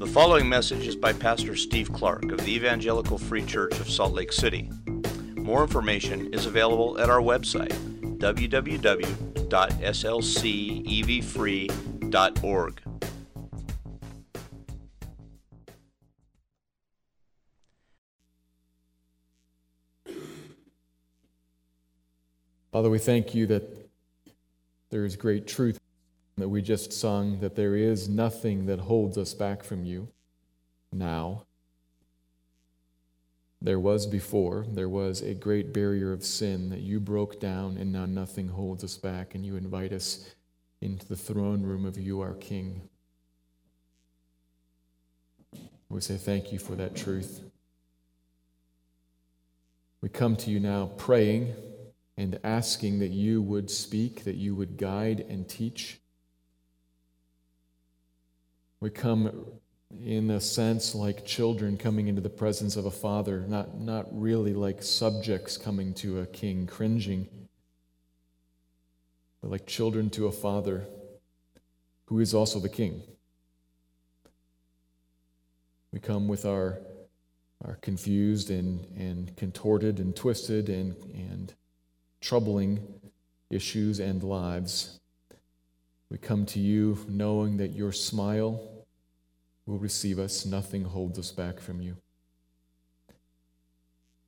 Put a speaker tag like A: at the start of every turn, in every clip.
A: The following message is by Pastor Steve Clark of the Evangelical Free Church of Salt Lake City. More information is available at our website, www.slcevfree.org.
B: Father, we thank you that there is great truth that we just sung, that there is nothing that holds us back from you now. There was before, there was a great barrier of sin that you broke down, and now nothing holds us back, and you invite us into the throne room of you, our King. We say thank you for that truth. We come to you now praying and asking that you would speak, that you would guide and teach. We come in a sense like children coming into the presence of a father, not, not really like subjects coming to a king, cringing, but like children to a father who is also the king. We come with our, our confused and, and contorted and twisted and, and troubling issues and lives. We come to you knowing that your smile will receive us, nothing holds us back from you.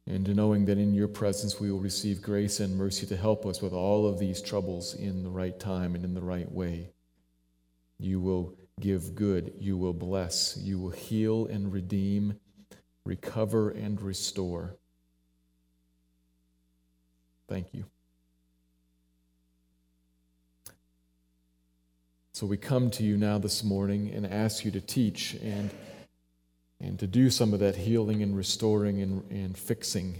B: And knowing that in your presence we will receive grace and mercy to help us with all of these troubles in the right time and in the right way. You will give good, you will bless, you will heal and redeem, recover and restore. Thank you. So we come to you now this morning and ask you to teach and, and to do some of that healing and restoring and, and fixing.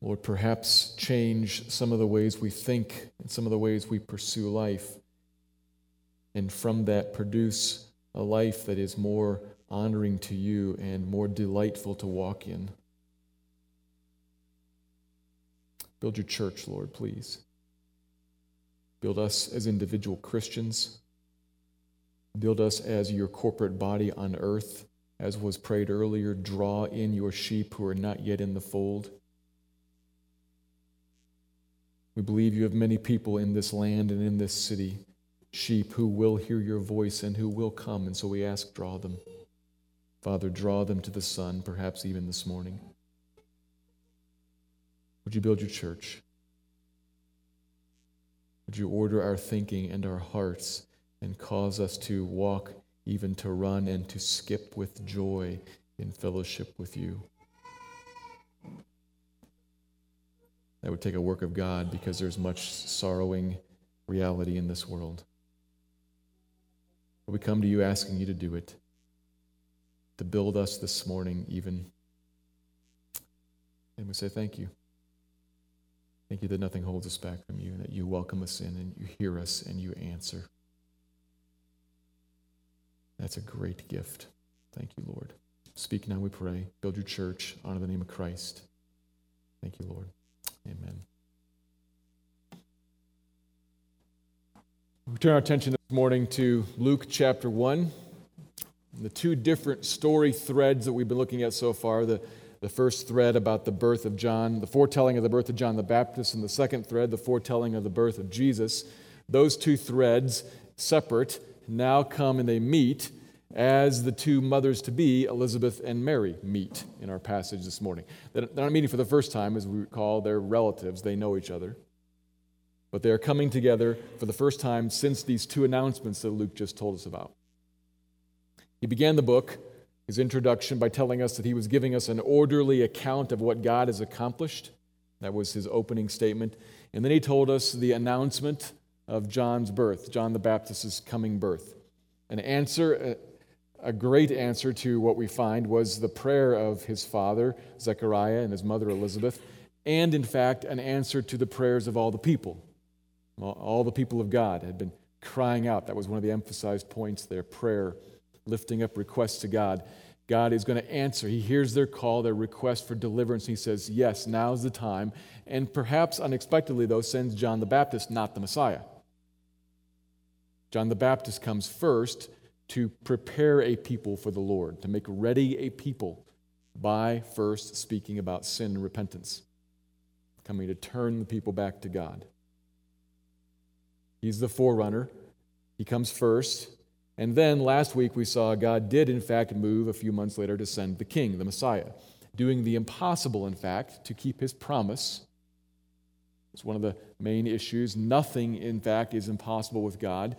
B: Lord, perhaps change some of the ways we think and some of the ways we pursue life. And from that, produce a life that is more honoring to you and more delightful to walk in. Build your church, Lord, please. Build us as individual Christians. Build us as your corporate body on earth. As was prayed earlier, draw in your sheep who are not yet in the fold. We believe you have many people in this land and in this city, sheep who will hear your voice and who will come. And so we ask, draw them. Father, draw them to the Son, perhaps even this morning. Would you build your church? Would you order our thinking and our hearts and cause us to walk, even to run and to skip with joy in fellowship with you? That would take a work of God because there's much sorrowing reality in this world. But we come to you asking you to do it, to build us this morning, even. And we say thank you. Thank you that nothing holds us back from you, and that you welcome us in and you hear us and you answer. That's a great gift. Thank you, Lord. Speak now, we pray. Build your church. Honor the name of Christ. Thank you, Lord. Amen. We turn our attention this morning to Luke chapter 1. The two different story threads that we've been looking at so far the the first thread about the birth of John, the foretelling of the birth of John the Baptist, and the second thread, the foretelling of the birth of Jesus. Those two threads, separate, now come and they meet as the two mothers to be, Elizabeth and Mary, meet in our passage this morning. They're not meeting for the first time, as we recall, they're relatives, they know each other. But they are coming together for the first time since these two announcements that Luke just told us about. He began the book his introduction by telling us that he was giving us an orderly account of what God has accomplished. That was his opening statement. And then he told us the announcement of John's birth, John the Baptist's coming birth. An answer, a great answer to what we find was the prayer of his father, Zechariah, and his mother, Elizabeth, and in fact, an answer to the prayers of all the people. All the people of God had been crying out. That was one of the emphasized points there prayer lifting up requests to God, God is going to answer. He hears their call, their request for deliverance. He says, Yes, now's the time. And perhaps unexpectedly, though, sends John the Baptist, not the Messiah. John the Baptist comes first to prepare a people for the Lord, to make ready a people by first speaking about sin and repentance, coming to turn the people back to God. He's the forerunner, he comes first. And then last week we saw God did, in fact, move a few months later to send the king, the Messiah, doing the impossible, in fact, to keep his promise. It's one of the main issues. Nothing, in fact, is impossible with God.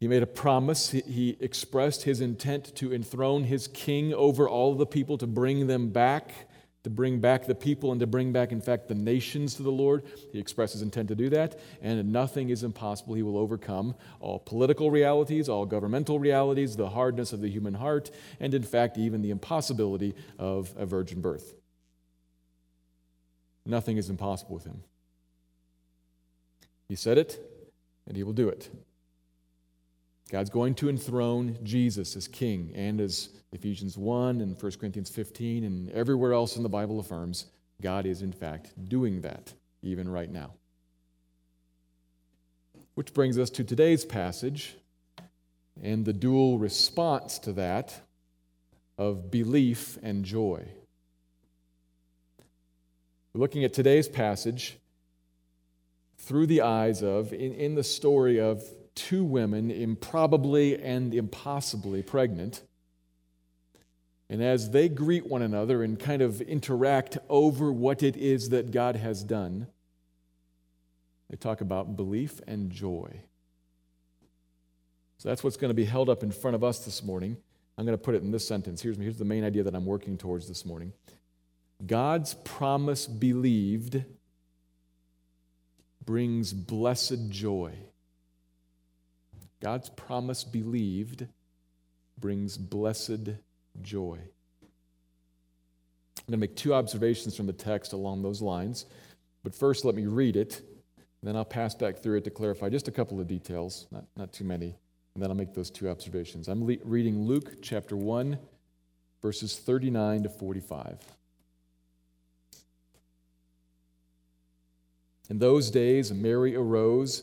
B: He made a promise. He expressed his intent to enthrone his king over all the people, to bring them back, to bring back the people, and to bring back, in fact, the nations to the Lord. He expresses intent to do that, and nothing is impossible. He will overcome all political realities, all governmental realities, the hardness of the human heart, and, in fact, even the impossibility of a virgin birth. Nothing is impossible with him. He said it, and he will do it. God's going to enthrone Jesus as king, and as Ephesians 1 and 1 Corinthians 15 and everywhere else in the Bible affirms, God is in fact doing that even right now. Which brings us to today's passage and the dual response to that of belief and joy. We're looking at today's passage through the eyes of, in, in the story of two women, improbably and impossibly pregnant. And as they greet one another and kind of interact over what it is that God has done, they talk about belief and joy. So that's what's going to be held up in front of us this morning. I'm going to put it in this sentence. Here's, here's the main idea that I'm working towards this morning God's promise believed brings blessed joy. God's promise believed brings blessed joy. I'm going to make two observations from the text along those lines. But first, let me read it, then I'll pass back through it to clarify just a couple of details, not, not too many, and then I'll make those two observations. I'm le- reading Luke chapter 1, verses 39 to 45. In those days, Mary arose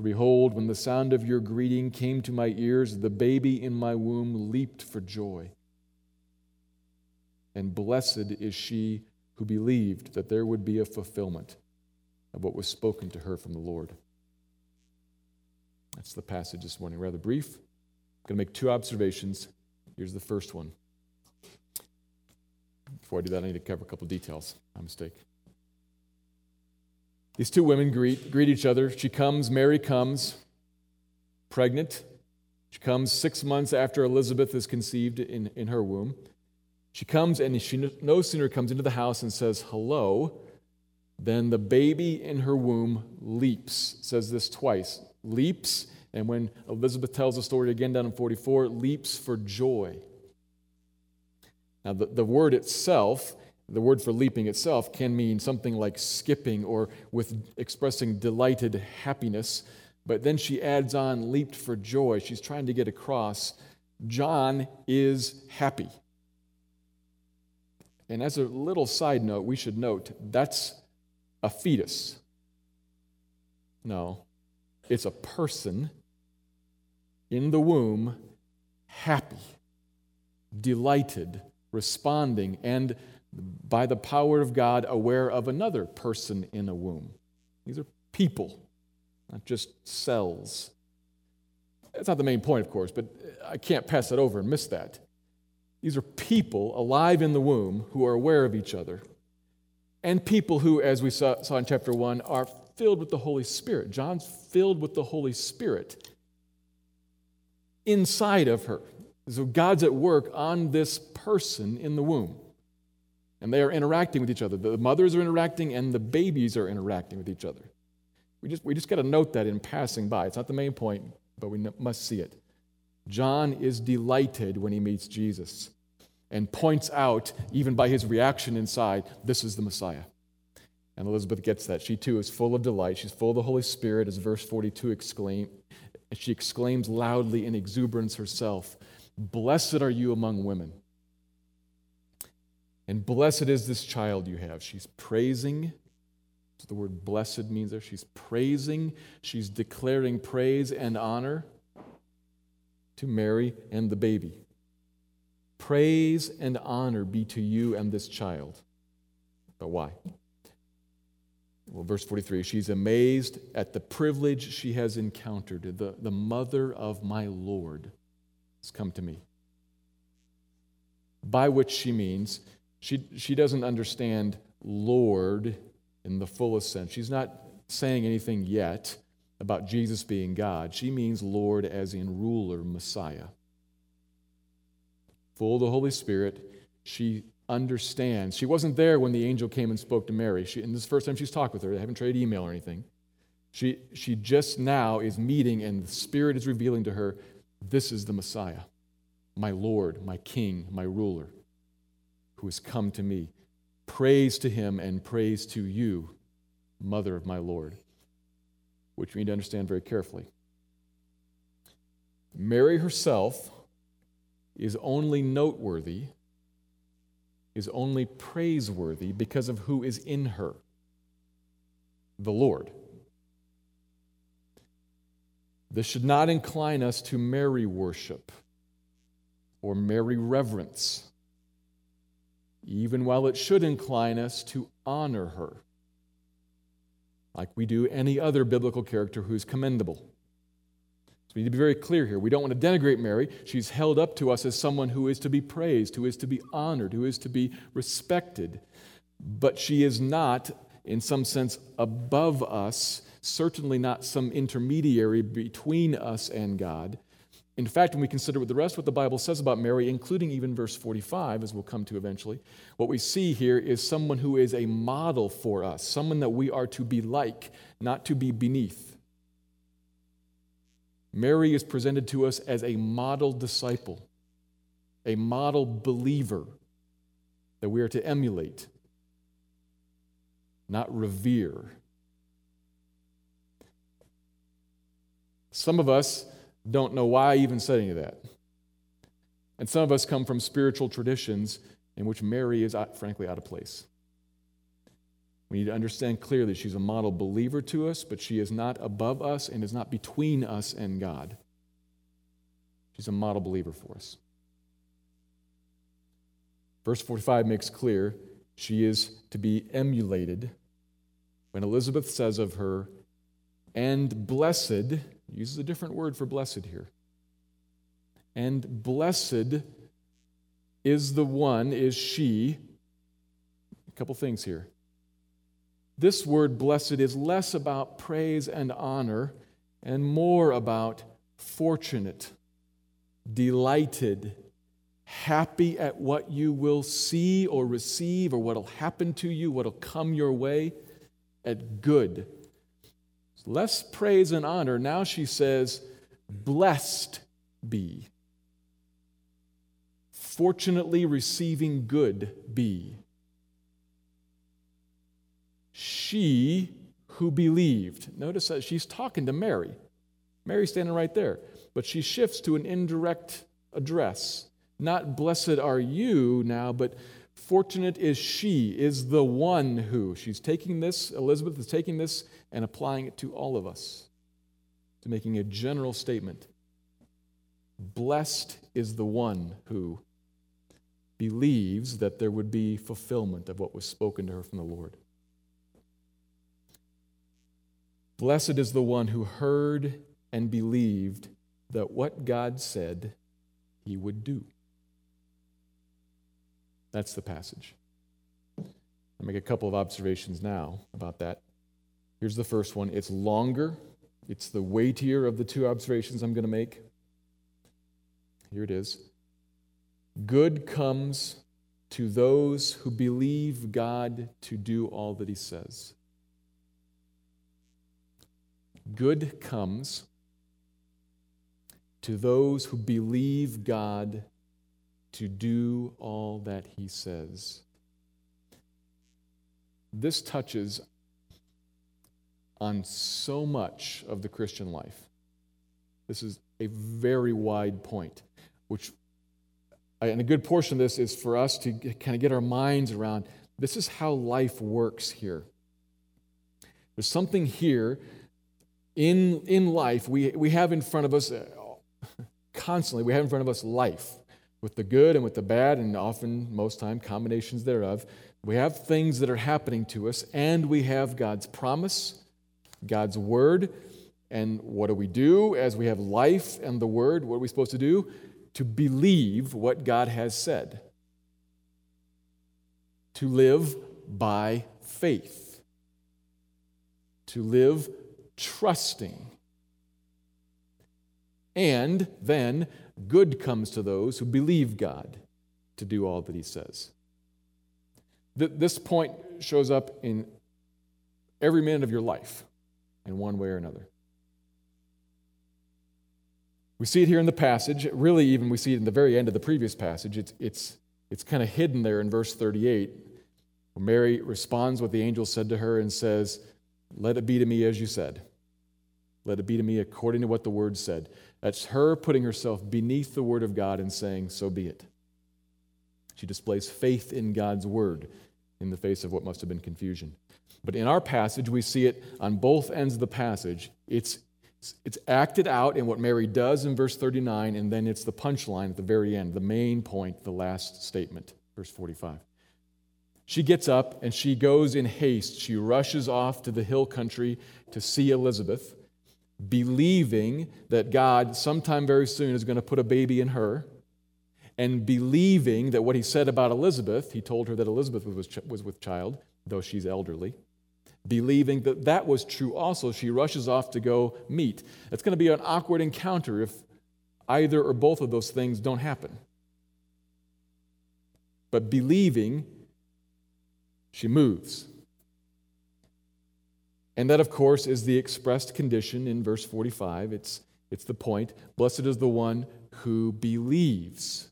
B: For behold, when the sound of your greeting came to my ears, the baby in my womb leaped for joy. And blessed is she who believed that there would be a fulfillment of what was spoken to her from the Lord. That's the passage this morning, rather brief. I'm going to make two observations. Here's the first one. Before I do that, I need to cover a couple details. My mistake. These two women greet, greet each other. She comes, Mary comes, pregnant. She comes six months after Elizabeth is conceived in, in her womb. She comes and she no sooner comes into the house and says, Hello, than the baby in her womb leaps. Says this twice leaps. And when Elizabeth tells the story again down in 44, leaps for joy. Now, the, the word itself the word for leaping itself can mean something like skipping or with expressing delighted happiness. But then she adds on leaped for joy. She's trying to get across John is happy. And as a little side note, we should note that's a fetus. No, it's a person in the womb, happy, delighted, responding, and by the power of God, aware of another person in a womb. These are people, not just cells. That's not the main point, of course, but I can't pass that over and miss that. These are people alive in the womb who are aware of each other, and people who, as we saw, saw in chapter 1, are filled with the Holy Spirit. John's filled with the Holy Spirit inside of her. So God's at work on this person in the womb. And they are interacting with each other. The mothers are interacting and the babies are interacting with each other. We just, we just got to note that in passing by. It's not the main point, but we must see it. John is delighted when he meets Jesus and points out, even by his reaction inside, this is the Messiah. And Elizabeth gets that. She too is full of delight. She's full of the Holy Spirit, as verse 42 exclaim. She exclaims loudly in exuberance herself, Blessed are you among women. And blessed is this child you have. She's praising. the word blessed means there. She's praising. She's declaring praise and honor to Mary and the baby. Praise and honor be to you and this child. But why? Well, verse 43 she's amazed at the privilege she has encountered. The, the mother of my Lord has come to me. By which she means she, she doesn't understand Lord in the fullest sense. She's not saying anything yet about Jesus being God. She means Lord as in ruler, Messiah. Full of the Holy Spirit, she understands. She wasn't there when the angel came and spoke to Mary. She, and this is the first time she's talked with her. They haven't traded email or anything. She, she just now is meeting, and the Spirit is revealing to her this is the Messiah, my Lord, my King, my ruler, who has come to me. Praise to him and praise to you, mother of my Lord, which we need to understand very carefully. Mary herself is only noteworthy is only praiseworthy because of who is in her the Lord. This should not incline us to Mary worship or Mary reverence, even while it should incline us to honor her, like we do any other biblical character who is commendable. So we need to be very clear here. We don't want to denigrate Mary. She's held up to us as someone who is to be praised, who is to be honored, who is to be respected. But she is not, in some sense, above us, certainly not some intermediary between us and God. In fact, when we consider the rest of what the Bible says about Mary, including even verse 45, as we'll come to eventually, what we see here is someone who is a model for us, someone that we are to be like, not to be beneath. Mary is presented to us as a model disciple, a model believer that we are to emulate, not revere. Some of us don't know why I even said any of that. And some of us come from spiritual traditions in which Mary is, uh, frankly, out of place. We need to understand clearly she's a model believer to us, but she is not above us and is not between us and God. She's a model believer for us. Verse 45 makes clear she is to be emulated when Elizabeth says of her, and blessed, uses a different word for blessed here. And blessed is the one, is she. A couple things here. This word blessed is less about praise and honor and more about fortunate, delighted, happy at what you will see or receive or what will happen to you, what will come your way, at good. Less praise and honor. Now she says, blessed be. Fortunately receiving good be she who believed. Notice that she's talking to Mary. Mary's standing right there. But she shifts to an indirect address. Not blessed are you now, but fortunate is she, is the one who. She's taking this, Elizabeth is taking this and applying it to all of us, to making a general statement. Blessed is the one who believes that there would be fulfillment of what was spoken to her from the Lord. Blessed is the one who heard and believed that what God said he would do. That's the passage. I'll make a couple of observations now about that. Here's the first one it's longer, it's the weightier of the two observations I'm going to make. Here it is Good comes to those who believe God to do all that he says. Good comes to those who believe God to do all that he says. This touches on so much of the Christian life. This is a very wide point, which, and a good portion of this is for us to kind of get our minds around this is how life works here. There's something here in, in life we, we have in front of us uh, constantly, we have in front of us life with the good and with the bad, and often, most time, combinations thereof. We have things that are happening to us, and we have God's promise, God's word. And what do we do as we have life and the word? What are we supposed to do? To believe what God has said, to live by faith, to live trusting. And then good comes to those who believe God to do all that He says. This point shows up in every minute of your life in one way or another. We see it here in the passage. Really, even we see it in the very end of the previous passage. It's, it's, it's kind of hidden there in verse 38, where Mary responds what the angel said to her and says, Let it be to me as you said. Let it be to me according to what the word said. That's her putting herself beneath the word of God and saying, So be it. She displays faith in God's word in the face of what must have been confusion. But in our passage, we see it on both ends of the passage. It's, it's acted out in what Mary does in verse 39, and then it's the punchline at the very end, the main point, the last statement, verse 45. She gets up and she goes in haste. She rushes off to the hill country to see Elizabeth believing that God sometime very soon is going to put a baby in her, and believing that what he said about Elizabeth, he told her that Elizabeth was, was with child, though she's elderly. Believing that that was true also, she rushes off to go meet. It's going to be an awkward encounter if either or both of those things don't happen. But believing, she moves. And that, of course, is the expressed condition in verse 45. It's, it's the point. Blessed is the one who believes.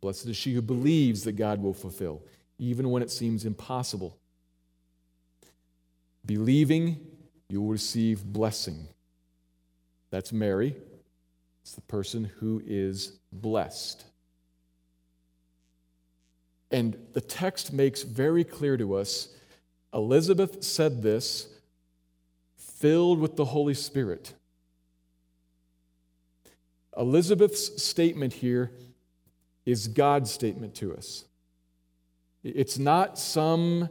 B: Blessed is she who believes that God will fulfill, even when it seems impossible. Believing, you will receive blessing. That's Mary. It's the person who is blessed. And the text makes very clear to us Elizabeth said this, filled with the Holy Spirit. Elizabeth's statement here is God's statement to us. It's not some,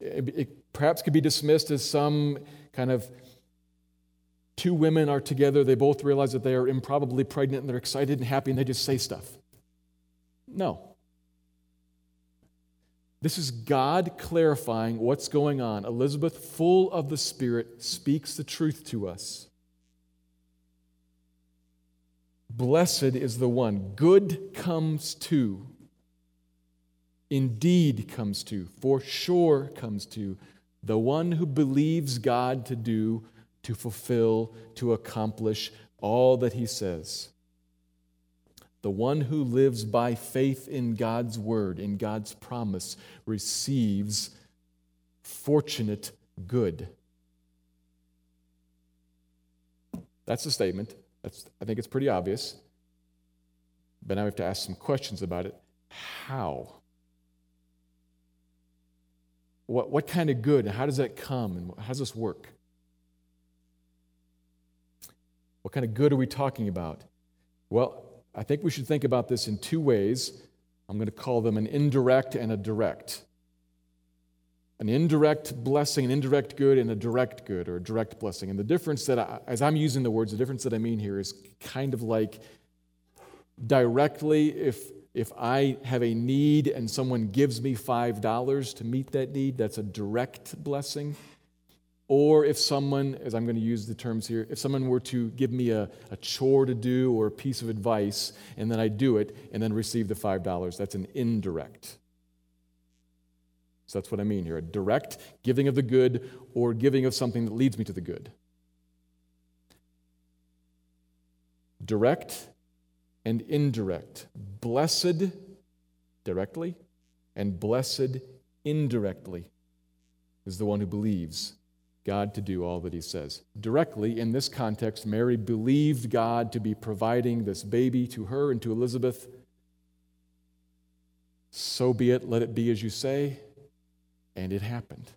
B: it perhaps could be dismissed as some kind of two women are together, they both realize that they are improbably pregnant and they're excited and happy and they just say stuff. No. This is God clarifying what's going on. Elizabeth, full of the Spirit, speaks the truth to us. Blessed is the one, good comes to, indeed comes to, for sure comes to, the one who believes God to do, to fulfill, to accomplish all that he says. The one who lives by faith in God's word, in God's promise, receives fortunate good. That's the statement. That's, I think it's pretty obvious. But now we have to ask some questions about it. How? What, what kind of good? And how does that come? And how does this work? What kind of good are we talking about? Well, I think we should think about this in two ways. I'm going to call them an indirect and a direct. An indirect blessing, an indirect good, and a direct good or a direct blessing. And the difference that, I, as I'm using the words, the difference that I mean here is kind of like directly, if, if I have a need and someone gives me $5 to meet that need, that's a direct blessing. Or if someone, as I'm going to use the terms here, if someone were to give me a, a chore to do or a piece of advice, and then I do it and then receive the $5, that's an indirect. So that's what I mean here a direct giving of the good or giving of something that leads me to the good. direct and indirect. Blessed directly and blessed indirectly is the one who believes God to do all that he says. Directly, in this context, Mary believed God to be providing this baby to her and to Elizabeth. So be it, let it be as you say. And it happened.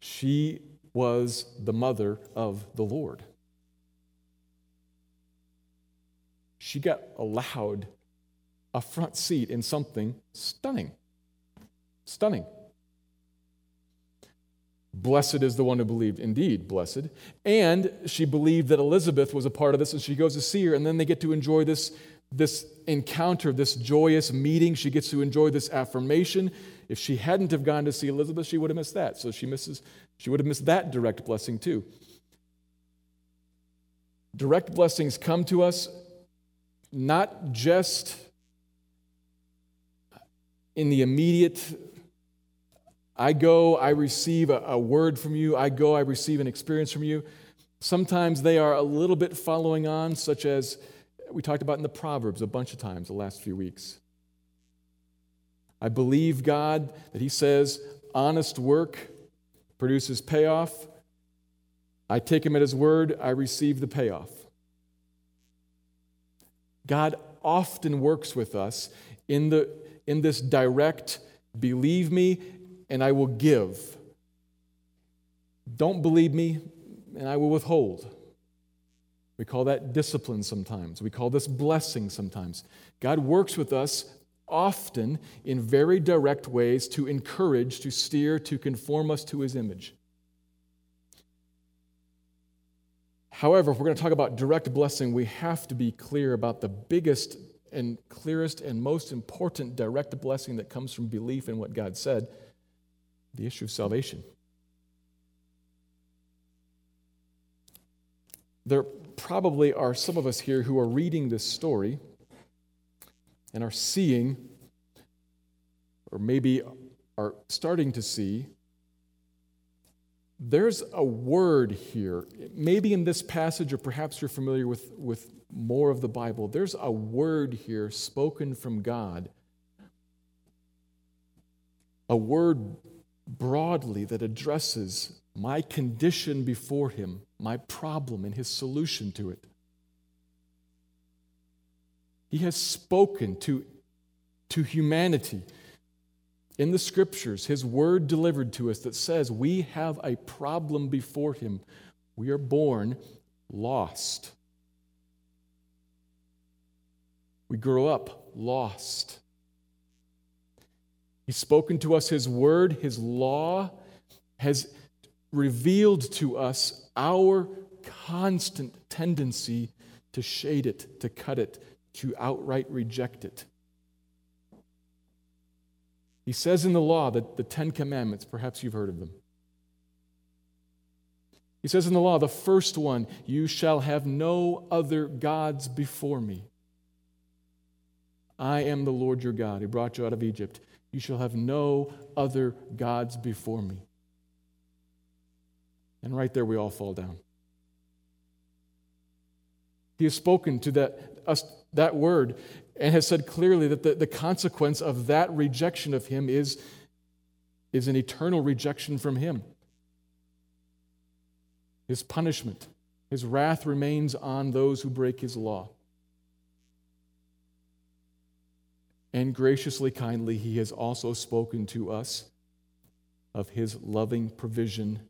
B: She was the mother of the Lord. She got allowed a front seat in something stunning. Stunning. Blessed is the one who believed. Indeed, blessed. And she believed that Elizabeth was a part of this, and she goes to see her, and then they get to enjoy this, this encounter, this joyous meeting. She gets to enjoy this affirmation. If she hadn't have gone to see Elizabeth, she would have missed that. So she misses, she would have missed that direct blessing too. Direct blessings come to us not just in the immediate I go, I receive a, a, word from you. I go, I receive an experience from you. Sometimes they are a little bit following on, such as we talked about in the Proverbs a bunch of times the last few weeks. I believe God that He says honest work produces payoff. I take Him at His word, I receive the payoff. God often works with us in, the, in this direct, believe me, and I will give. Don't believe me, and I will withhold. We call that discipline sometimes. We call this blessing sometimes. God works with us often in very direct ways to encourage, to steer, to conform us to his image. However, if we're going to talk about direct blessing, we have to be clear about the biggest and clearest and most important direct blessing that comes from belief in what God said the issue of salvation. There probably are some of us here who are reading this story and are seeing, or maybe are starting to see, there's a word here. Maybe in this passage, or perhaps you're familiar with, with more of the Bible, there's a word here spoken from God. A word broadly that addresses my condition before Him, my problem, and His solution to it. He has spoken to, to humanity in the scriptures, His word delivered to us that says we have a problem before Him. We are born lost. We grow up lost. He's spoken to us His word, His law has revealed to us our constant tendency to shade it, to cut it, to outright reject it. He says in the law that the Ten Commandments, perhaps you've heard of them. He says in the law, the first one, you shall have no other gods before me. I am the Lord your God who brought you out of Egypt. You shall have no other gods before me. And right there, we all fall down. He has spoken to that, us, that word and has said clearly that the, the consequence of that rejection of him is, is an eternal rejection from him. His punishment, his wrath remains on those who break his law. And graciously, kindly, he has also spoken to us of his loving provision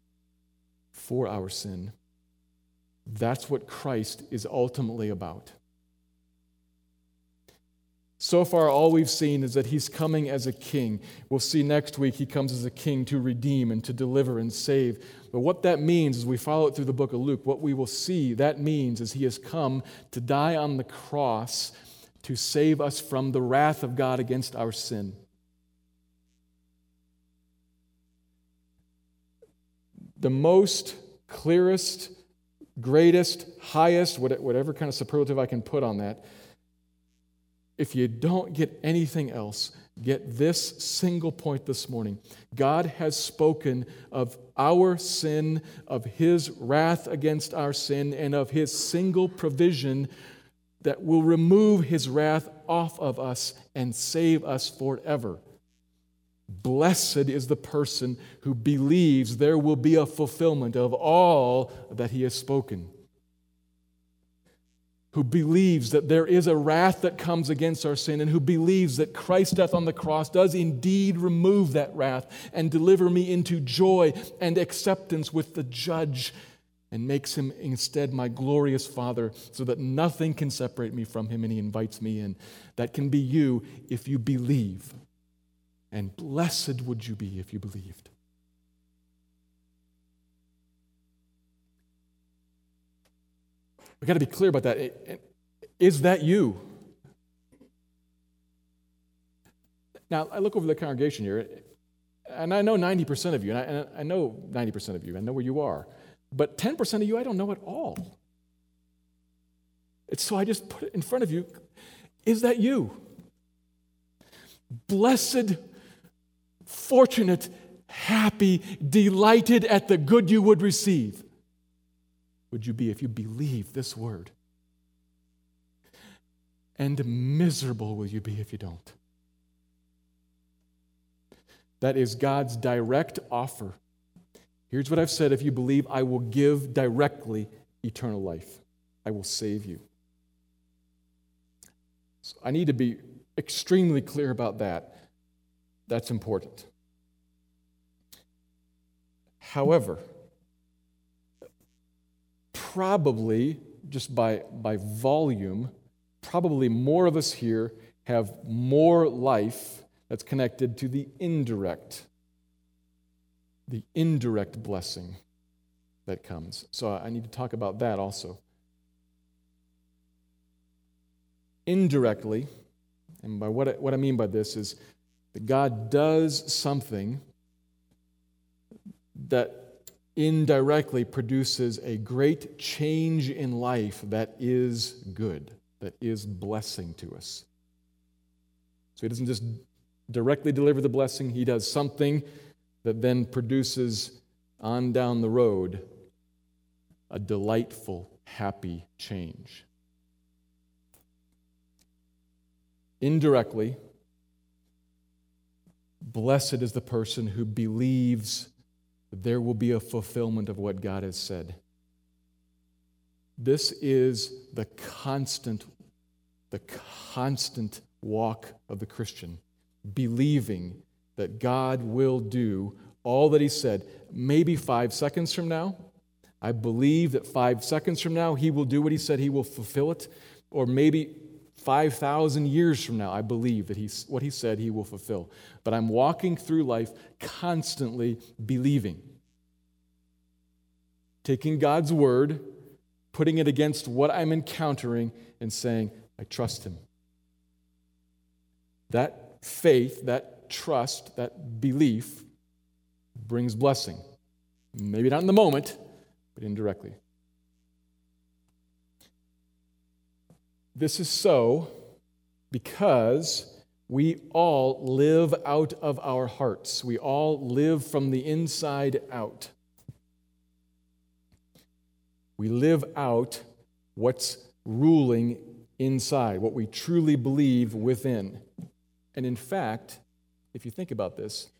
B: for our sin. That's what Christ is ultimately about. So far, all we've seen is that he's coming as a king. We'll see next week he comes as a king to redeem and to deliver and save. But what that means as we follow it through the book of Luke, what we will see that means is he has come to die on the cross to save us from the wrath of God against our sin. The most clearest, greatest, highest, whatever kind of superlative I can put on that if you don't get anything else, get this single point this morning. God has spoken of our sin, of his wrath against our sin, and of his single provision that will remove his wrath off of us and save us forever. Blessed is the person who believes there will be a fulfillment of all that he has spoken. Who believes that there is a wrath that comes against our sin, and who believes that Christ's death on the cross does indeed remove that wrath and deliver me into joy and acceptance with the judge, and makes him instead my glorious Father, so that nothing can separate me from him, and he invites me in. That can be you if you believe and blessed would you be if you believed. We've got to be clear about that. Is that you? Now, I look over the congregation here, and I know 90% of you, and I, know 90% of you, I know where you are. But 10% of you, I don't know at all. It's so I just put it in front of you. Is that you? Blessed fortunate, happy, delighted at the good you would receive would you be if you believe this word? And miserable will you be if you don't. That is God's direct offer. Here's what I've said if you believe, I will give directly eternal life, I will save you. So I need to be extremely clear about that. That's important. However, probably, just by, by volume, probably more of us here have more life that's connected to the indirect, the indirect blessing that comes. So I need to talk about that also. Indirectly, and by what I, what I mean by this is that God does something that indirectly produces a great change in life that is good, that is blessing to us. So he doesn't just directly deliver the blessing, he does something that then produces on down the road a delightful, happy change. Indirectly, blessed is the person who believes there will be a fulfillment of what God has said. This is the constant, the constant walk of the Christian, believing that God will do all that He said. Maybe five seconds from now, I believe that five seconds from now, He will do what He said, He will fulfill it. Or maybe 5,000 years from now, I believe that he's, what he said he will fulfill. But I'm walking through life constantly believing. Taking God's word, putting it against what I'm encountering, and saying, I trust him. That faith, that trust, that belief brings blessing. Maybe not in the moment, but indirectly. This is so because we all live out of our hearts. We all live from the inside out. We live out what's ruling inside, what we truly believe within. And in fact, if you think about this,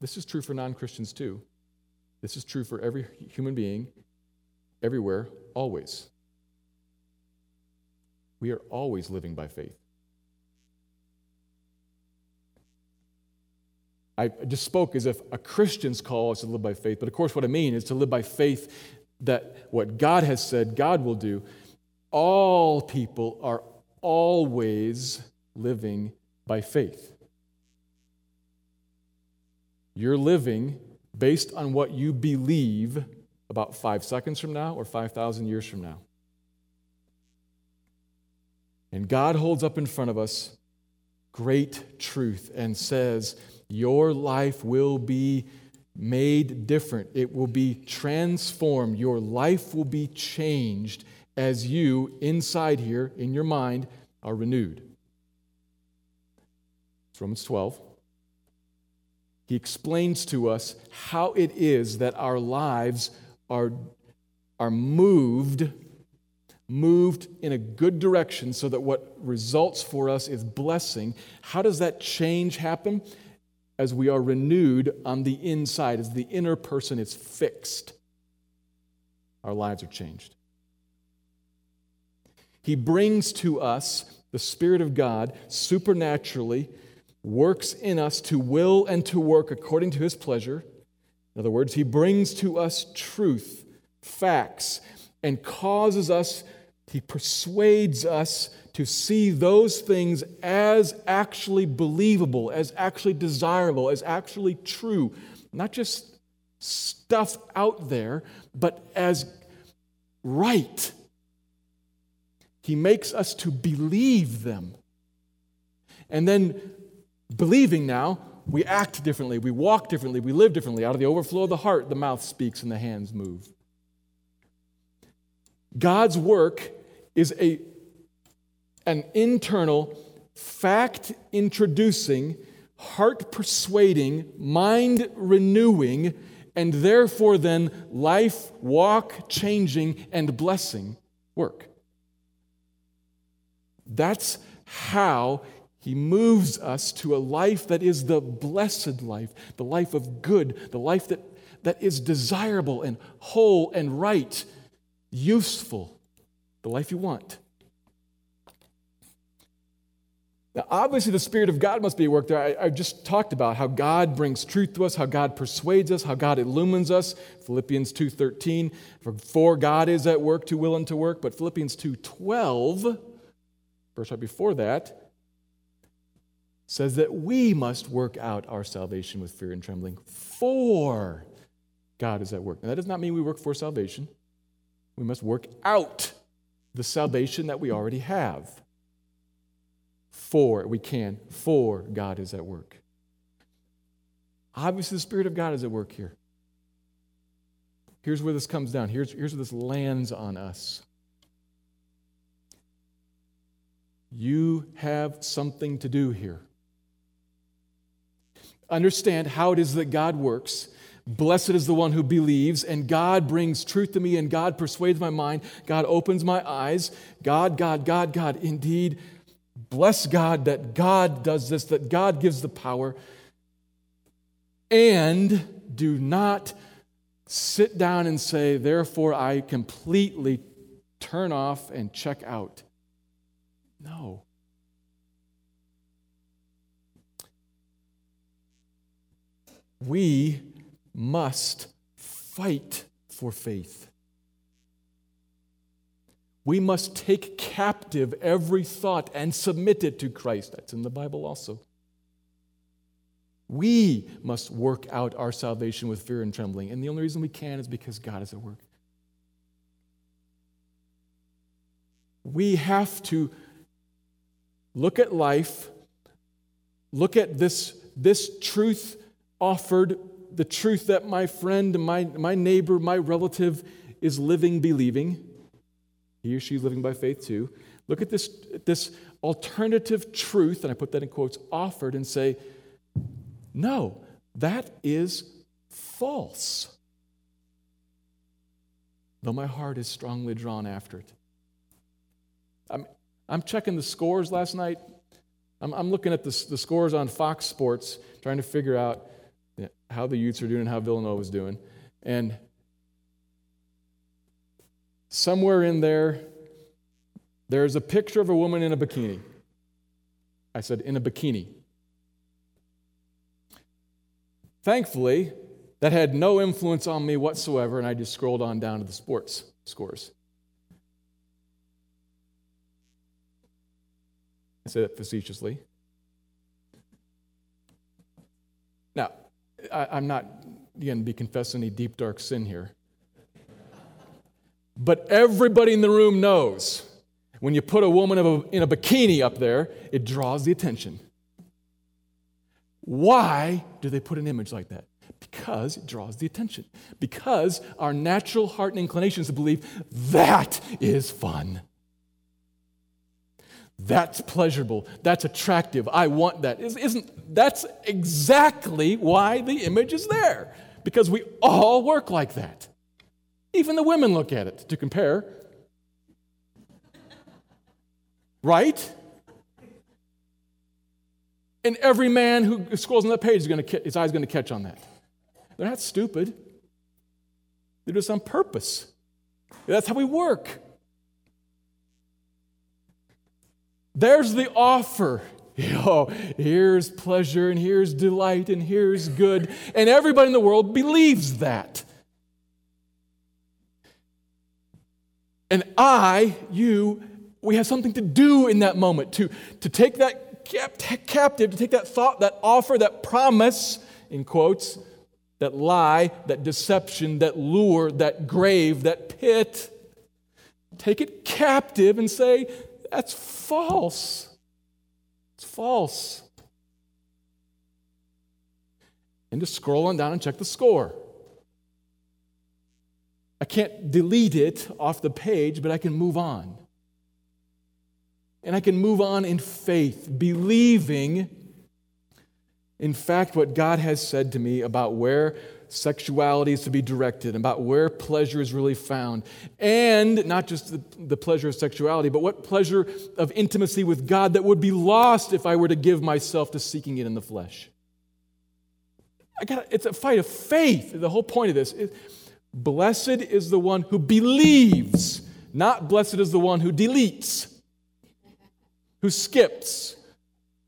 B: this is true for non Christians too. This is true for every human being, everywhere, always. We are always living by faith. I just spoke as if a Christian's call is to live by faith, but of course, what I mean is to live by faith that what God has said God will do. All people are always living by faith. You're living based on what you believe about five seconds from now or 5,000 years from now. And God holds up in front of us great truth and says, Your life will be made different. It will be transformed. Your life will be changed as you, inside here, in your mind, are renewed. That's Romans 12. He explains to us how it is that our lives are, are moved, moved in a good direction so that what results for us is blessing. How does that change happen? As we are renewed on the inside, as the inner person is fixed, our lives are changed. He brings to us the Spirit of God supernaturally works in us to will and to work according to his pleasure. In other words, he brings to us truth, facts, and causes us, he persuades us to see those things as actually believable, as actually desirable, as actually true. Not just stuff out there, but as right. He makes us to believe them. And then Believing now, we act differently, we walk differently, we live differently. Out of the overflow of the heart, the mouth speaks and the hands move. God's work is a, an internal, fact introducing, heart persuading, mind renewing, and therefore then life walk changing and blessing work. That's how he moves us to a life that is the blessed life, the life of good, the life that, that is desirable and whole and right, useful, the life you want. Now, obviously, the Spirit of God must be at work there. I, I, just talked about how God brings truth to us, how God persuades us, how God illumines us. Philippians 2.13, for, God is at work to will and to work. But Philippians 2.12, verse right before that, says that we must work out our salvation with fear and trembling, for God is at work. Now, that does not mean we work for salvation. We must work out the salvation that we already have. For, we can, for God is at work. Obviously, the Spirit of God is at work here. Here's where this comes down. Here's, here's where this lands on us. You have something to do here understand how it is that God works. Blessed is the one who believes, and God brings truth to me, and God persuades my mind. God opens my eyes. God, God, God, God. Indeed, bless God that God does this, that God gives the power. And do not sit down and say, therefore, I completely turn off and check out. No. we must fight for faith. We must take captive every thought and submit it to Christ. That's in the Bible also. We must work out our salvation with fear and trembling. And the only reason we can is because God is at work. We have to look at life, look at this, this truth offered the truth that my friend, my, my neighbor, my relative is living, believing. He or she is living by faith too. Look at this, this alternative truth, and I put that in quotes, offered, and say, no, that is false. Though my heart is strongly drawn after it. I'm, I'm checking the scores last night. I'm, I'm looking at the, the scores on Fox Sports, trying to figure out how the Utes are doing and how Villanova is doing. And somewhere in there, there's a picture of a woman in a bikini. I said, in a bikini. Thankfully, that had no influence on me whatsoever, and I just scrolled on down to the sports scores. I say that facetiously. Now, I, am not, again, be confessing any deep, dark sin here. But everybody in the room knows when you put a woman in a bikini up there, it draws the attention. Why do they put an image like that? Because it draws the attention. Because our natural heart and inclination is to believe that is fun. That's pleasurable. That's attractive. I want that. Isn't that's exactly why the image is there? Because we all work like that. Even the women look at it to compare. Right? And every man who scrolls on that page is going to his eye's going to catch on that. They're not stupid. They do this on purpose. That's how we work. There's the offer. Oh, here's pleasure and here's delight and here's good. And everybody in the world believes that. And I, you, we have something to do in that moment to, to take that cap- captive, to take that thought, that offer, that promise, in quotes, that lie, that deception, that lure, that grave, that pit, take it captive and say, that's false. It's false. And just scroll on down and check the score. I can't delete it off the page, but I can move on. And I can move on in faith, believing in fact, what God has said to me about where sexuality is to be directed, about where pleasure is really found, and not just the, the, pleasure of sexuality, but what pleasure of intimacy with God that would be lost if I were to give myself to seeking it in the flesh. I got it's a fight of faith. The whole point of this is blessed is the one who believes, not blessed is the one who deletes, who skips,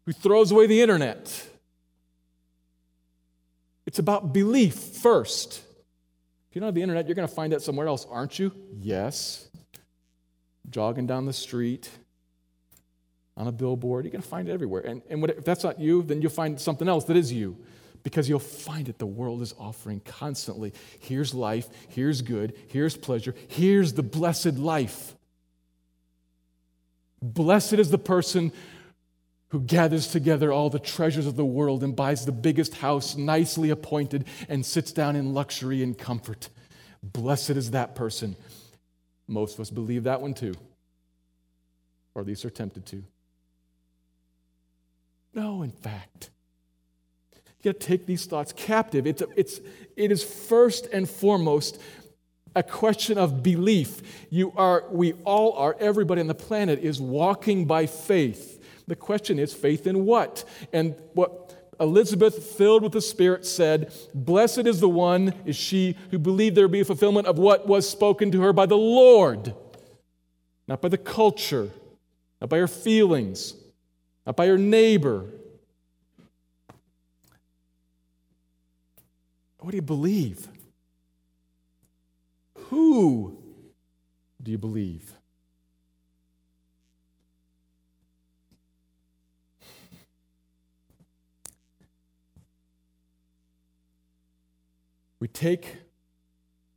B: who throws away the internet it's about belief first. If you don't have the internet, you're going to find that somewhere else, aren't you? Yes. Jogging down the street, on a billboard, you're going to find it everywhere. And, and if that's not you, then you'll find something else that is you because you'll find it the world is offering constantly. Here's life, here's good, here's pleasure, here's the blessed life. Blessed is the person who gathers together all the treasures of the world and buys the biggest house, nicely appointed, and sits down in luxury and comfort. Blessed is that person. Most of us believe that one too, or at least are tempted to. No, in fact. You got to take these thoughts captive. It's, it's, it is first and foremost a question of belief. You are, we all are, everybody on the planet is walking by faith. The question is faith in what? And what Elizabeth, filled with the Spirit, said, Blessed is the one, is she, who believed there would be a fulfillment of what was spoken to her by the Lord, not by the culture, not by her feelings, not by her neighbor. What do you believe? Who do you believe? We take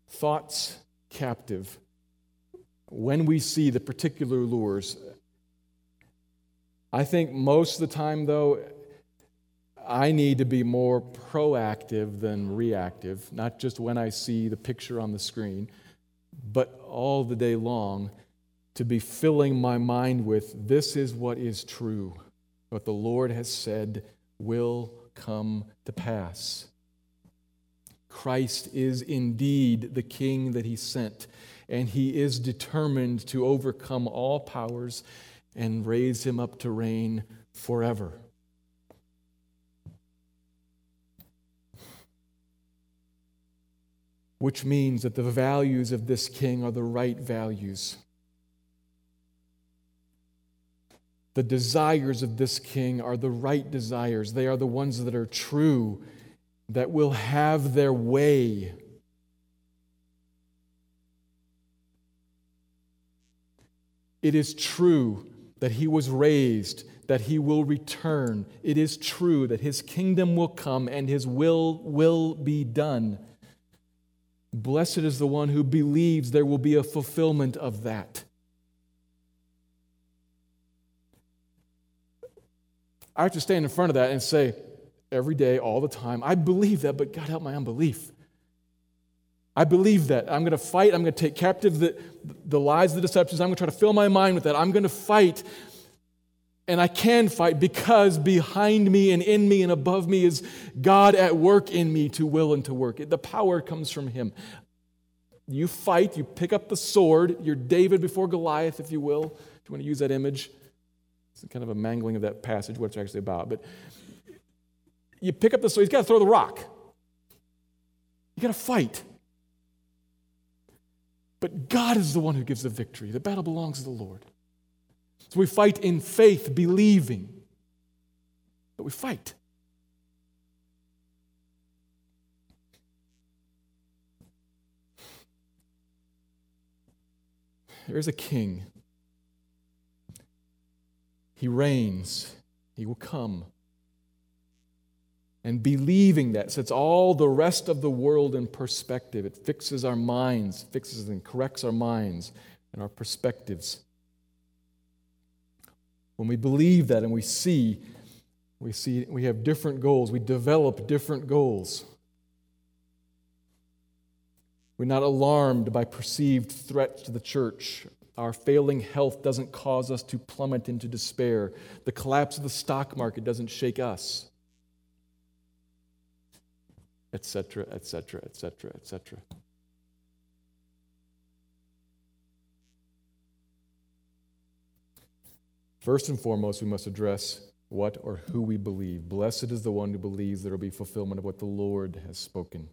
B: thoughts captive when we see the particular lures. I think most of the time, though, I need to be more proactive than reactive, not just when I see the picture on the screen, but all the day long to be filling my mind with this is what is true. What the Lord has said will come to pass. Christ is indeed the King that he sent, and he is determined to overcome all powers and raise him up to reign forever. Which means that the values of this king are the right values. The desires of this king are the right desires. They are the ones that are true that will have their way. It is true that he was raised, that he will return. It is true that his kingdom will come and his will will be done. Blessed is the one who believes there will be a fulfillment of that. I have to stand in front of that and say, every day, all the time. I believe that, but God help my unbelief. I believe that. I'm going to fight. I'm going to take captive the, the lies, the deceptions. I'm going to try to fill my mind with that. I'm going to fight. And I can fight because behind me and in me and above me is God at work in me to will and to work. The power comes from Him. You fight, you pick up the sword, you're David before Goliath, if you will, if you want to use that image. It's kind of a mangling of that passage, what it's actually about. But you pick up the sword, he's got to throw the rock. You got to fight. But God is the one who gives the victory. The battle belongs to the Lord. So we fight in faith, believing. But we fight. There's a king. He reigns. He will come. And believing that sets all the rest of the world in perspective. It fixes our minds, fixes and corrects our minds and our perspectives. When we believe that and we see, we see we have different goals, we develop different goals. We're not alarmed by perceived threats to the church. Our failing health doesn't cause us to plummet into despair. The collapse of the stock market doesn't shake us. Etc., etc., etc., etc. First and foremost, we must address what or who we believe. Blessed is the one who believes there will be fulfillment of what the Lord has spoken.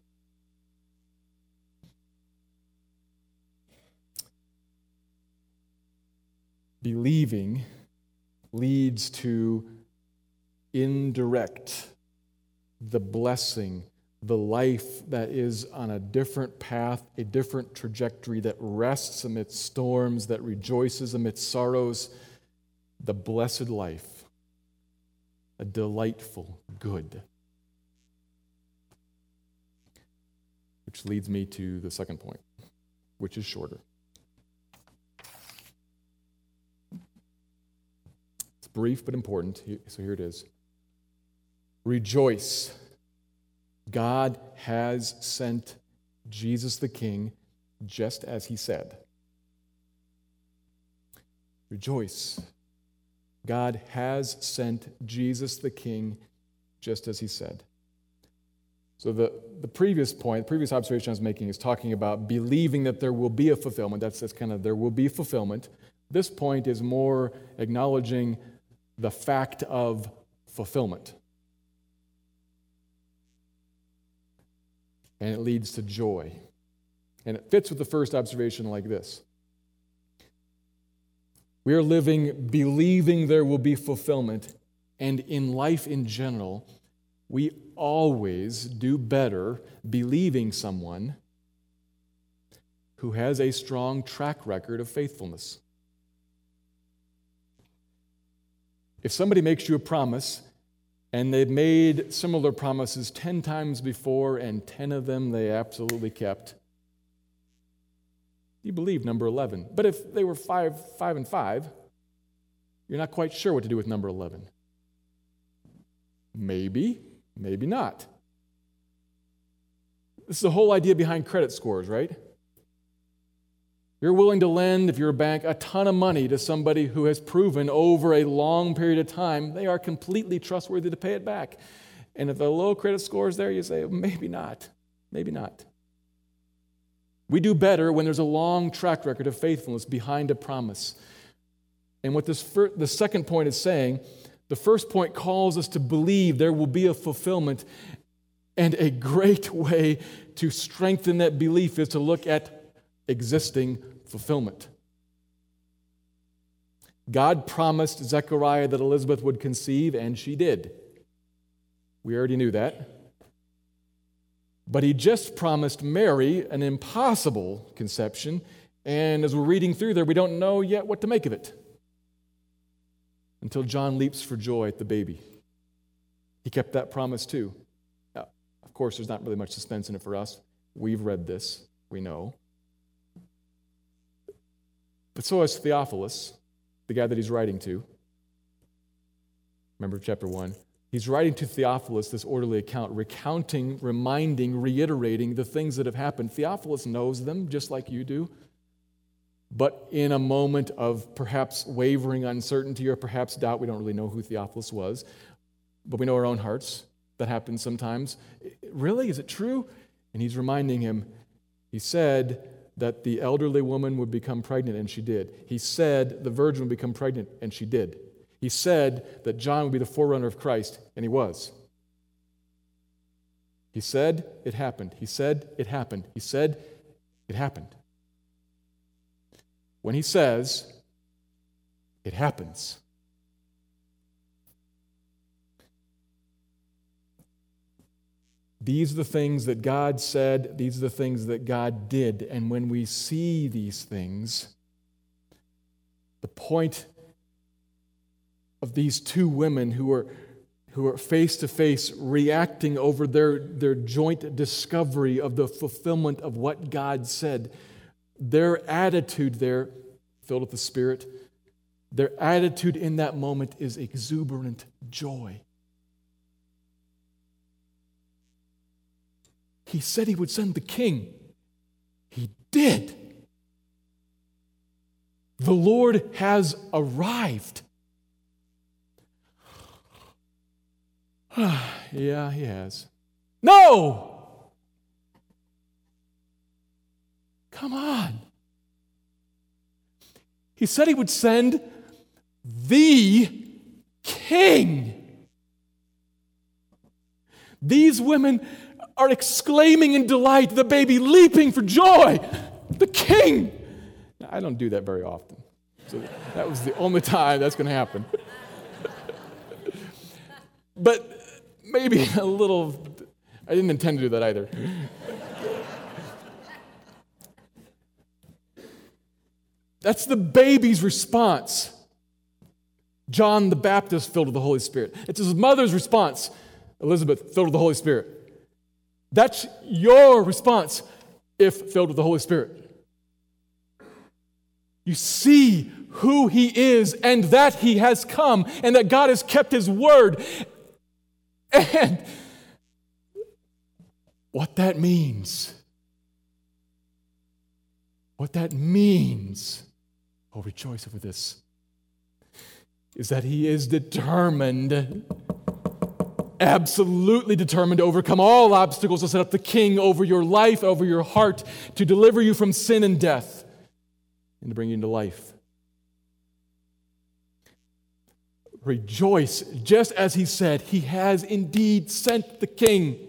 B: Believing leads to indirect, the blessing, the life that is on a different path, a different trajectory that rests amidst storms, that rejoices amidst sorrows the blessed life, a delightful good. Which leads me to the second point, which is shorter. It's brief but important, so here it is. Rejoice. God has sent Jesus the King just as he said. Rejoice. God has sent Jesus the King just as he said. So, the, the previous point, the previous observation I was making is talking about believing that there will be a fulfillment. That's, that's kind of there will be fulfillment. This point is more acknowledging the fact of fulfillment. And it leads to joy. And it fits with the first observation like this we are living believing there will be fulfillment. And in life in general, we always do better believing someone who has a strong track record of faithfulness. If somebody makes you a promise and they've made similar promises 10 times before and 10 of them they absolutely kept, Do you believe number 11. But if they were 5, 5 and 5, you're not quite sure what to do with number 11. Maybe, maybe not. This is the whole idea behind credit scores, right? You're willing to lend, if you're a bank, a ton of money to somebody who has proven over a long period of time they are completely trustworthy to pay it back. And if the low credit score is there, you say, maybe not, maybe not. We do better when there's a long track record of faithfulness behind a promise. And what this fir- the second point is saying, the first point calls us to believe there will be a fulfillment. And a great way to strengthen that belief is to look at existing fulfillment. God promised Zechariah that Elizabeth would conceive, and she did. We already knew that. But he just promised Mary an impossible conception, and as we're reading through there, we don't know yet what to make of it until John leaps for joy at the baby. He kept that promise too. Now, of course, there's not really much suspense in it for us. We've read this, we know. But so is Theophilus, the guy that he's writing to. Remember chapter 1? He's writing to Theophilus this orderly account, recounting, reminding, reiterating the things that have happened. Theophilus knows them just like you do. but in a moment of perhaps wavering uncertainty or perhaps doubt, we don't really know who Theophilus was, but we know our own hearts. That happens sometimes. Really? Is it true? And he's reminding him, he said that the elderly woman would become pregnant, and she did. He said the virgin would become pregnant, and she did. He said that John would be the forerunner of Christ, and he was. He said it happened. He said it happened. He said it happened. When he says, it happens. These are the things that God said, these are the things that God did. And when we see these things, the point of these two women who are who are face to face reacting over their, their joint discovery of the fulfillment of what God said, their attitude there, filled with the Spirit, their attitude in that moment is exuberant joy. He said he would send the king. He did. The Lord has arrived. yeah, he has. No! Come on. He said he would send the king. These women are exclaiming in delight, the baby leaping for joy. The king. Now, I don't do that very often. So that was the only time that's going to happen. but maybe a little, I didn't intend to do that either. That's the baby's response. John the Baptist filled with the Holy Spirit. It's his mother's response. Elizabeth filled with the Holy Spirit. That's your response if filled with the Holy Spirit. You see who he is and that he has come and that God has kept his word and what that means. What that means, oh, rejoice over this, is that he is determined, absolutely determined to overcome all obstacles to set up the king over your life, over your heart, to deliver you from sin and death, and to bring you into life. Rejoice, just as he said, he has indeed sent the king.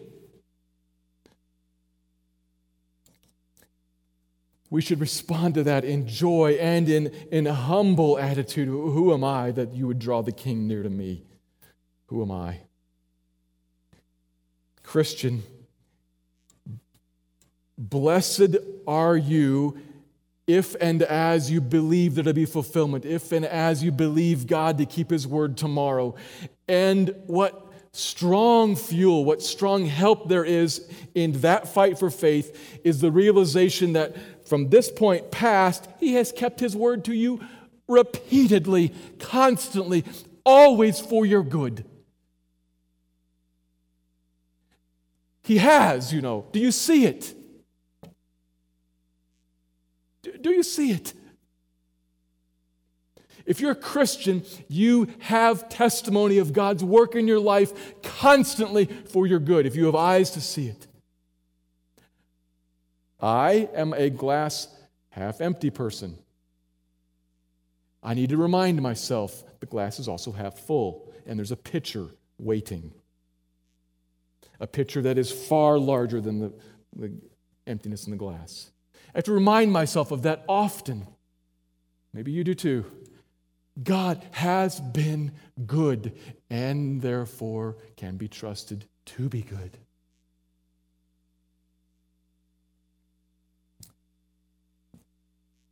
B: We should respond to that in joy and in, in a humble attitude. Who am I that you would draw the king near to me? Who am I? Christian, blessed are you if and as you believe there to be fulfillment, if and as you believe God to keep His word tomorrow. And what strong fuel, what strong help there is in that fight for faith is the realization that from this point past, He has kept His word to you repeatedly, constantly, always for your good. He has, you know. Do you see it? Do you see it? If you're a Christian, you have testimony of God's work in your life constantly for your good, if you have eyes to see it. I am a glass half empty person. I need to remind myself the glass is also half full, and there's a pitcher waiting. A picture that is far larger than the, the emptiness in the glass. I have to remind myself of that often. Maybe you do too. God has been good and therefore can be trusted to be good.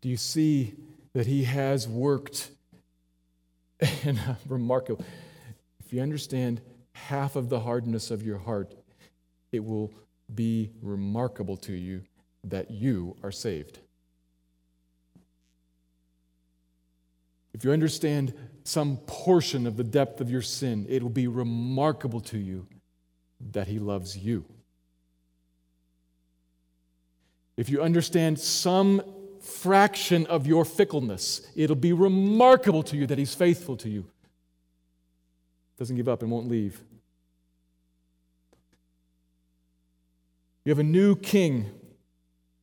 B: Do you see that He has worked in remarkable? If you understand half of the hardness of your heart, it will be remarkable to you that you are saved. If you understand some portion of the depth of your sin, it will be remarkable to you that He loves you. If you understand some fraction of your fickleness. It'll be remarkable to you that He's faithful to you. Doesn't give up and won't leave. You have a new king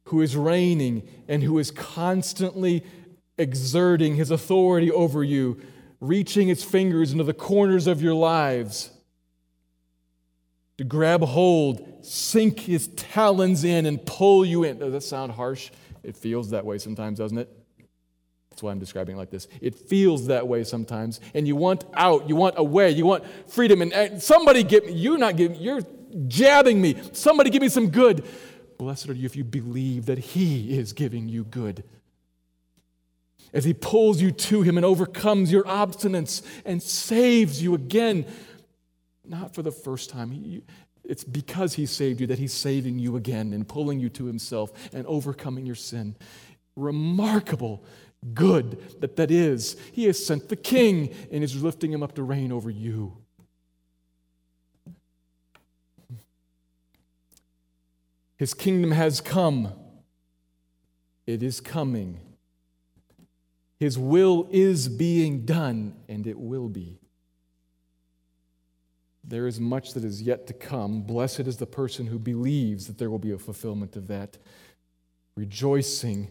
B: who is reigning and who is constantly exerting his authority over you, reaching its fingers into the corners of your lives to grab hold, sink his talons in, and pull you in. Does that sound harsh? It feels that way sometimes, doesn't it? That's why I'm describing it like this. It feels that way sometimes, and you want out, you want away, you want freedom, and somebody get me. You're not giving, you're jabbing me. Somebody give me some good. Blessed are you if you believe that He is giving you good. As He pulls you to Him and overcomes your obstinance and saves you again, not for the first time. It's because He saved you that He's saving you again and pulling you to Himself and overcoming your sin. Remarkable good that that is. He has sent the King and is lifting Him up to reign over you. His kingdom has come. It is coming. His will is being done, and it will be. There is much that is yet to come. Blessed is the person who believes that there will be a fulfillment of that. Rejoicing,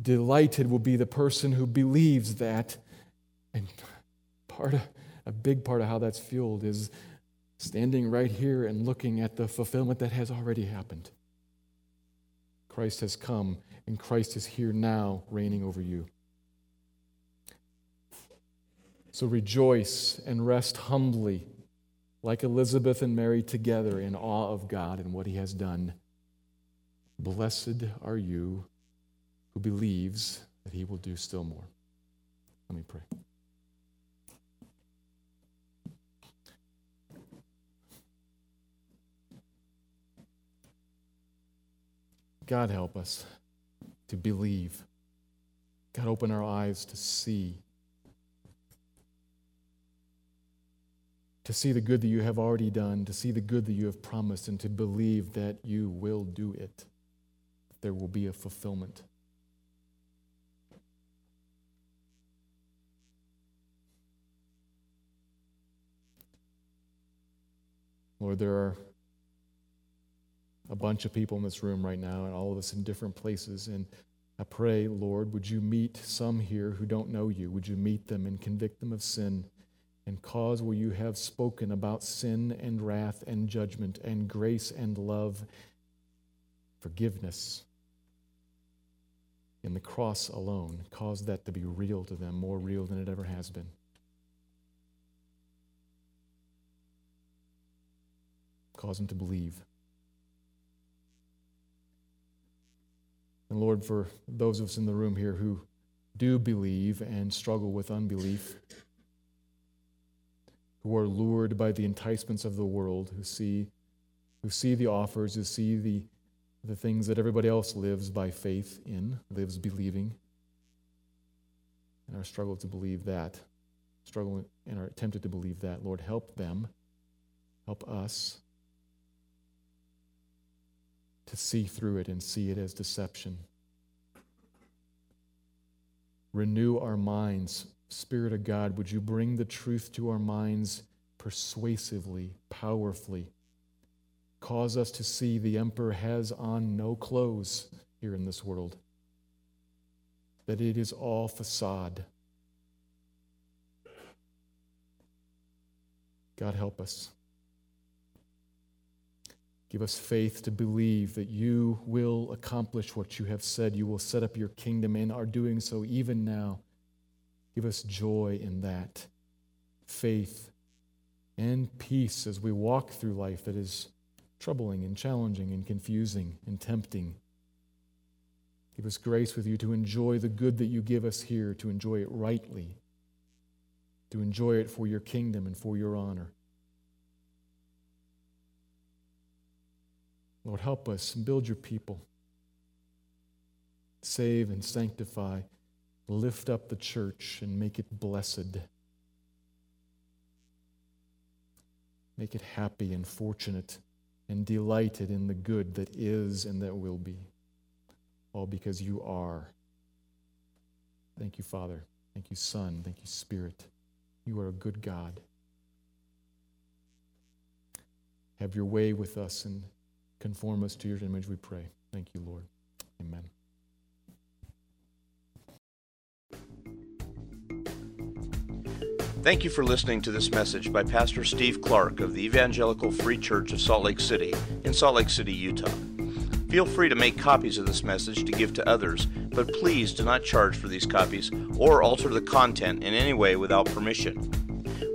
B: delighted will be the person who believes that. And part of, a big part of how that's fueled is standing right here and looking at the fulfillment that has already happened. Christ has come, and Christ is here now, reigning over you. So rejoice and rest humbly, like Elizabeth and Mary together, in awe of God and what He has done. Blessed are you who believes that He will do still more. Let me pray. God, help us to believe. God, open our eyes to see. To see the good that you have already done, to see the good that you have promised, and to believe that you will do it. There will be a fulfillment. Lord, there are a bunch of people in this room right now, and all of us in different places. And I pray, Lord, would you meet some here who don't know you? Would you meet them and convict them of sin and cause where you have spoken about sin and wrath and judgment and grace and love, forgiveness in the cross alone, cause that to be real to them, more real than it ever has been. Cause them to believe. And Lord, for those of us in the room here who do believe and struggle with unbelief, who are lured by the enticements of the world, who see, who see the offers, who see the, the things that everybody else lives by faith in, lives believing, and are struggle to believe that, struggle and are tempted to believe that. Lord, help them, help us to see through it and see it as deception. Renew our minds. Spirit of God, would you bring the truth to our minds persuasively, powerfully? Cause us to see the emperor has on no clothes here in this world, that it is all facade. God, help us. Give us faith to believe that you will accomplish what you have said. You will set up your kingdom and are doing so even now. Give us joy in that. Faith and peace as we walk through life that is troubling and challenging and confusing and tempting. Give us grace with you to enjoy the good that you give us here, to enjoy it rightly, to enjoy it for your kingdom and for your honor. Lord, help us and build your people. Save and sanctify. Lift up the church and make it blessed. Make it happy and fortunate and delighted in the good that is and that will be. All because you are Thank you, Father. Thank you, Son. Thank you, Spirit. You are a good God. Have your way with us and conform us to your image, we pray. Thank you, Lord. Amen.
A: Thank you for listening to this message by Pastor Steve Clark of the Evangelical Free Church of Salt Lake City in Salt Lake City, Utah. Feel free to make copies of this message to give to others, but please do not charge for these copies or alter the content in any way without permission.